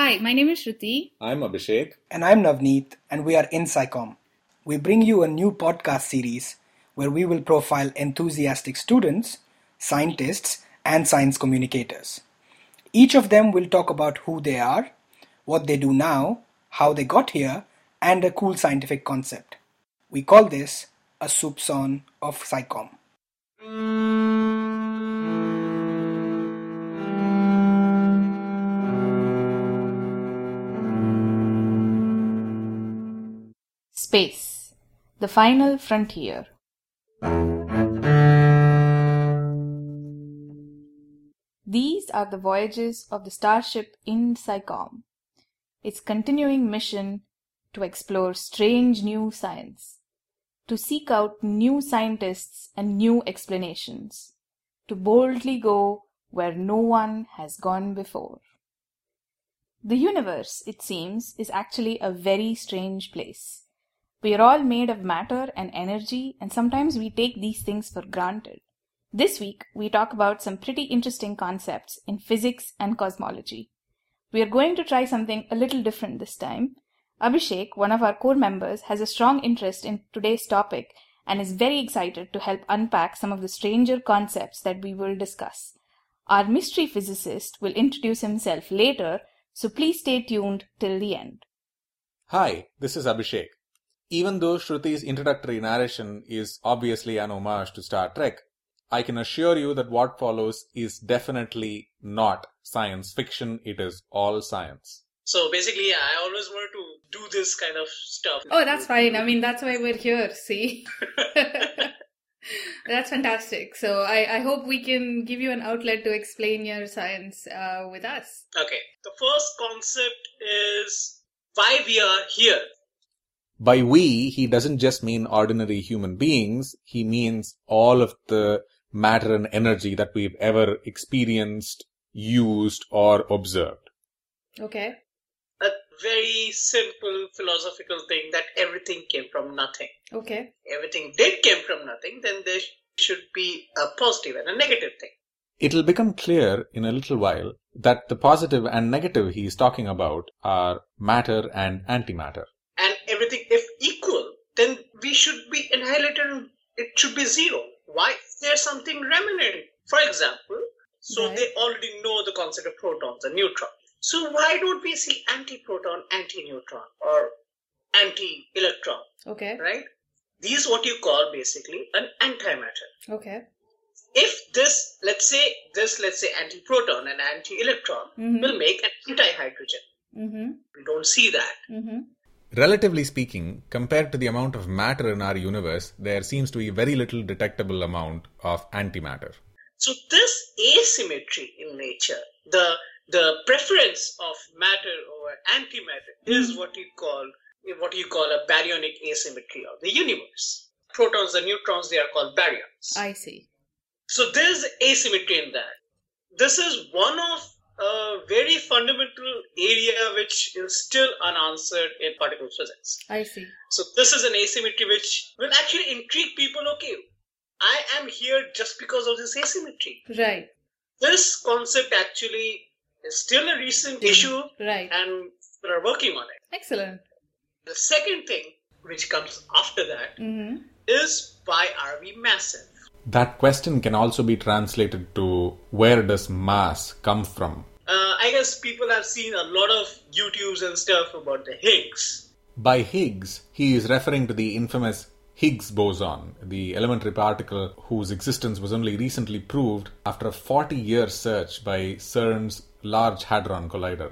Hi, my name is Shruti. I'm Abhishek. And I'm Navneet, and we are IndSciComm. We bring you a new podcast series where we will profile enthusiastic students, scientists, and science communicators. Each of them will talk about who they are, what they do now, how they got here, and a cool scientific concept. We call this a soupçon of SciComm. Space, the final frontier. These are the voyages of the starship IndSciComm, its continuing mission to explore strange new science, to seek out new scientists and new explanations, to boldly go where no one has gone before. The universe, it seems, is actually a very strange place. We are all made of matter and energy, and sometimes we take these things for granted. This week, we talk about some pretty interesting concepts in physics and cosmology. We are going to try something a little different this time. Abhishek, one of our core members, has a strong interest in today's topic and is very excited to help unpack some of the stranger concepts that we will discuss. Our mystery physicist will introduce himself later, so please stay tuned till the end. Hi, this is Abhishek. Even though Shruti's introductory narration is obviously an homage to Star Trek, I can assure you that what follows is definitely not science fiction, it is all science. So basically, I always wanted to do this kind of stuff. Oh, that's fine. I mean, that's why we're here, see? that's fantastic. So I, I hope we can give you an outlet to explain your science uh, with us. Okay. The first concept is why we are here. By we, he doesn't just mean ordinary human beings, he means all of the matter and energy that we've ever experienced, used, or observed. Okay. A very simple philosophical thing that everything came from nothing. Okay. Everything did came from nothing, then there should be a positive and a negative thing. It'll become clear in a little while that the positive and negative he is talking about are matter and antimatter. Everything, if equal, then we should be annihilated and it should be zero. Why is there something remaining? For example, so Right. they already know the concept of protons and neutrons. So why don't we see anti-proton, anti-neutron, or anti-electron, Okay. right? These what you call basically an antimatter. Okay. If this, let's say this, let's say anti-proton and anti-electron Mhm. will make an anti-hydrogen. Mm-hmm. We don't see that. Mm-hmm. Relatively speaking, compared to the amount of matter in our universe, there seems to be very little detectable amount of antimatter. So this asymmetry in nature, the the preference of matter over antimatter, is what you call what you call a baryonic asymmetry of the universe. Protons and neutrons they are called baryons. I see. So there's asymmetry in that. This is one of a very fundamental area which is still unanswered in particle physics. I see. So this is an asymmetry which will actually intrigue people. Okay, I am here just because of this asymmetry. Right. This concept actually is still a recent issue, Right. and we are working on it. Excellent. The second thing, which comes after that, Mm-hmm. is why are we massive? That question can also be translated to where does mass come from? Uh, I guess people have seen a lot of YouTubes and stuff about the Higgs. By Higgs, he is referring to the infamous Higgs boson, the elementary particle whose existence was only recently proved after a 40 year search by CERN's Large Hadron Collider.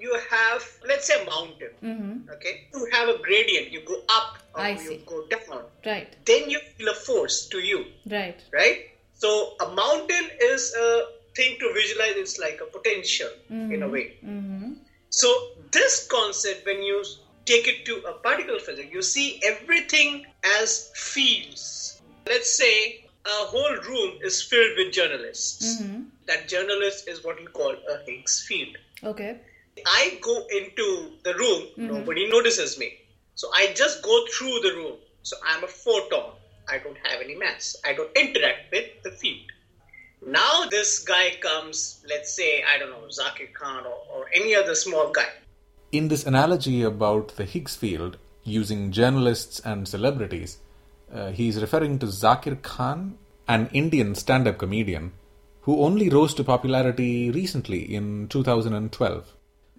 You have, let's say, a mountain. Okay, you have a gradient. You go up or I you see. go down. Right. Then you feel a force to you. Right. right? So a mountain is a thing to visualize. It's like a potential in a way. Mm-hmm. So this concept, when you take it to a particle physics, you see everything as fields. Let's say a whole room is filled with journalists. Mm-hmm. That journalist is what we call a Higgs field. Okay. I go into the room, nobody notices me. So I just go through the room. So I'm a photon. I don't have any mass. I don't interact with the field. Now this guy comes, let's say, I don't know, Zakir Khan or, or any other small guy. In this analogy about the Higgs field using journalists and celebrities, uh, he is referring to Zakir Khan, an Indian stand up comedian who only rose to popularity recently in 2012.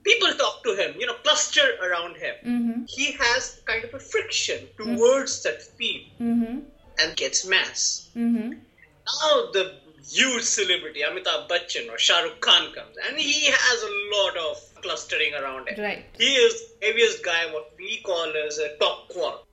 People to him, you know, cluster around him. Mm-hmm. He has kind of a friction mm-hmm. towards that field mm-hmm. and gets mass. Now the huge celebrity Amitabh Bachchan or Shah Rukh Khan comes and he has a lot of clustering around him. Right. He is the heaviest guy, what we call as a top quark.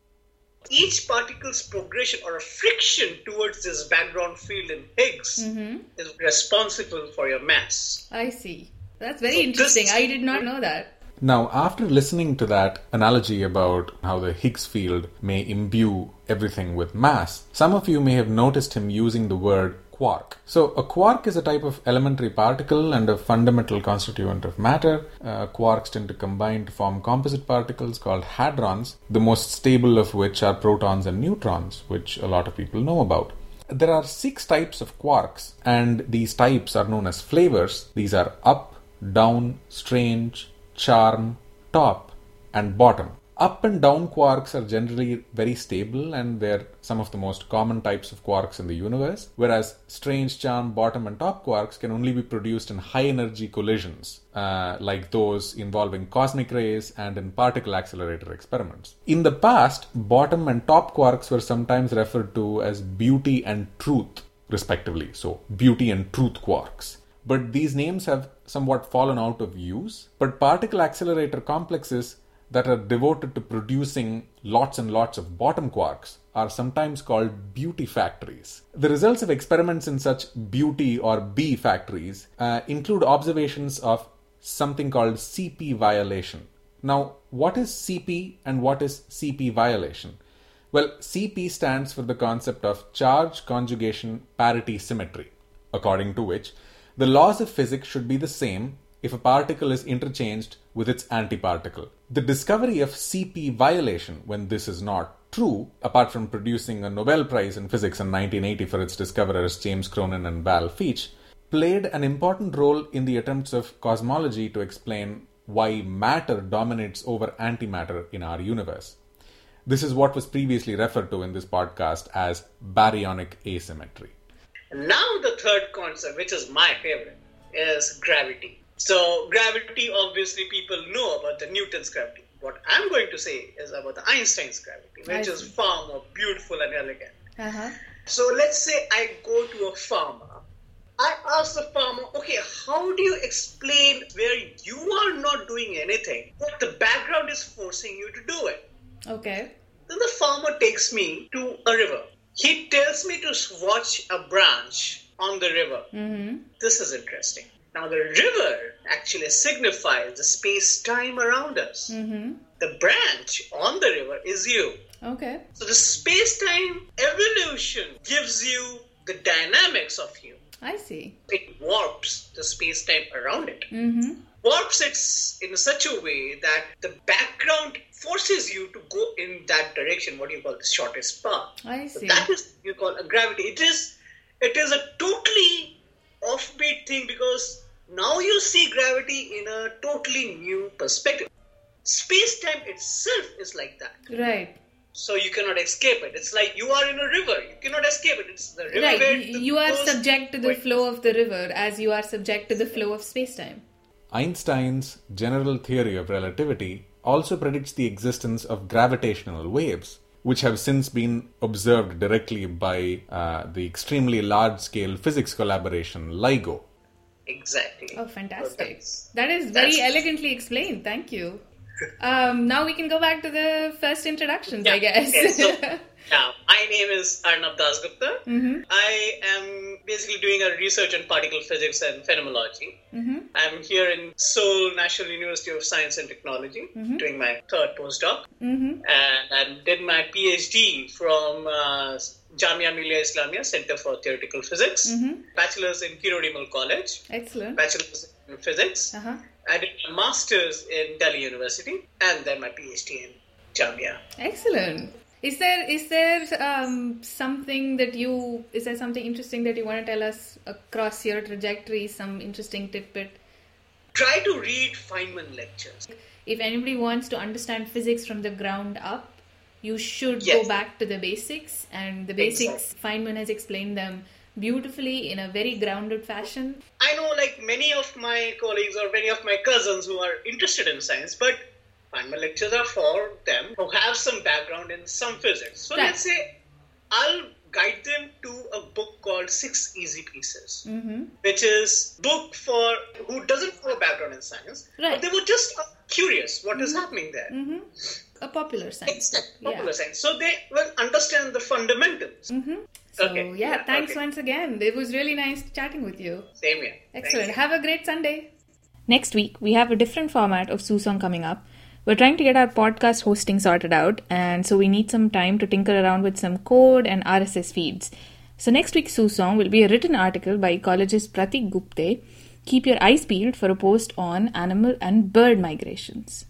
Each particle's progression or a friction towards this background field in Higgs is responsible for your mass. I see. That's very So interesting. this- I did not know that. Now, after listening to that analogy about how the Higgs field may imbue everything with mass, some of you may have noticed him using the word quark. So, a quark is a type of elementary particle and a fundamental constituent of matter. Uh, quarks tend to combine to form composite particles called hadrons, the most stable of which are protons and neutrons, which a lot of people know about. There are six types of quarks, and these types are known as flavors. These are up, down, strange, charm, top, and bottom. Up and down quarks are generally very stable and they're some of the most common types of quarks in the universe, whereas strange, charm, bottom, and top quarks can only be produced in high energy collisions, uh, like those involving cosmic rays and in particle accelerator experiments. In the past, bottom and top quarks were sometimes referred to as beauty and truth, respectively. So, beauty and truth quarks but these names have somewhat fallen out of use. But particle accelerator complexes that are devoted to producing lots and lots of bottom quarks are sometimes called beauty factories. The results of experiments in such beauty or B factories uh, include observations of something called CP violation. Now, what is CP and what is CP violation? Well, CP stands for the concept of charge conjugation parity symmetry, according to which the laws of physics should be the same if a particle is interchanged with its antiparticle. The discovery of CP violation, when this is not true, apart from producing a Nobel Prize in Physics in 1980 for its discoverers James Cronin and Val Fitch, played an important role in the attempts of cosmology to explain why matter dominates over antimatter in our universe. This is what was previously referred to in this podcast as baryonic asymmetry. Now the third concept, which is my favorite, is gravity. So gravity, obviously, people know about the Newton's gravity. What I'm going to say is about the Einstein's gravity, which is far more beautiful and elegant. Uh-huh. So let's say I go to a farmer. I ask the farmer, okay, how do you explain where you are not doing anything, but the background is forcing you to do it? Okay. Then the farmer takes me to a river. He tells me to watch a branch on the river. Mm-hmm. This is interesting. Now, the river actually signifies the space time around us. Mm-hmm. The branch on the river is you. Okay. So, the space time evolution gives you the dynamics of you. I see. It warps the space time around it. Mm-hmm. Warps it in such a way that the background forces you to go in that direction, what do you call the shortest path. I So see. that is you call a gravity. It is it is a totally offbeat thing because now you see gravity in a totally new perspective. Space time itself is like that. Right. So you cannot escape it. It's like you are in a river. You cannot escape it. It's the river Right. You are subject to the flow of the river as you are subject to the flow of space-time. Einstein's general theory of relativity also predicts the existence of gravitational waves, which have since been observed directly by uh, the extremely large scale physics collaboration LIGO. Exactly. Oh, fantastic. that's- That is very that's- elegantly explained. Thank you. Um, now we can go back to the first introductions, I guess. okay, so now, my name is Arnab Dasgupta. Mhm. I am basically doing a research in particle physics and phenomenology. Mhm. I'm here in Seoul National University of Science and Technology, doing my third postdoc, Mhm. and I did my PhD from uh, Jamia Millia Islamia Center for Theoretical Physics, Mhm. bachelor's in Kirori Mal College, Excellent. bachelor's in physics. Uh-huh. I did my master's in Delhi University, and then my PhD in Jamia. Excellent. Is there is there um, something that you is there something interesting that you want to tell us across your trajectory? Some interesting tidbit. Try to read Feynman lectures. If anybody wants to understand physics from the ground up, you should Yes. go back to the basics, and the basics Feynman has explained them beautifully in a very grounded fashion. I know, like many of my colleagues or many of my cousins who are interested in science, but Feynman lectures are for them who have some background in some physics. So Right. let's say I'll guide them to a book called Six Easy Pieces, Mm-hmm. which is book for who doesn't have a background in science, Right. but they were just curious what is happening there. Mm-hmm. A popular science. Exactly. book, Popular science. So they will understand the fundamentals. Mm-hmm. So Okay. yeah, Yeah, thanks okay. once again. It was really nice chatting with you. Same here. Excellent. you. Have a great Sunday. Next week, we have a different format of Soupçon coming up. We're trying to get our podcast hosting sorted out, and so we need some time to tinker around with some code and RSS feeds. So, next week's Soupçon will be a written article by ecologist Pratik Gupte. Keep your eyes peeled for a post on animal and bird migrations.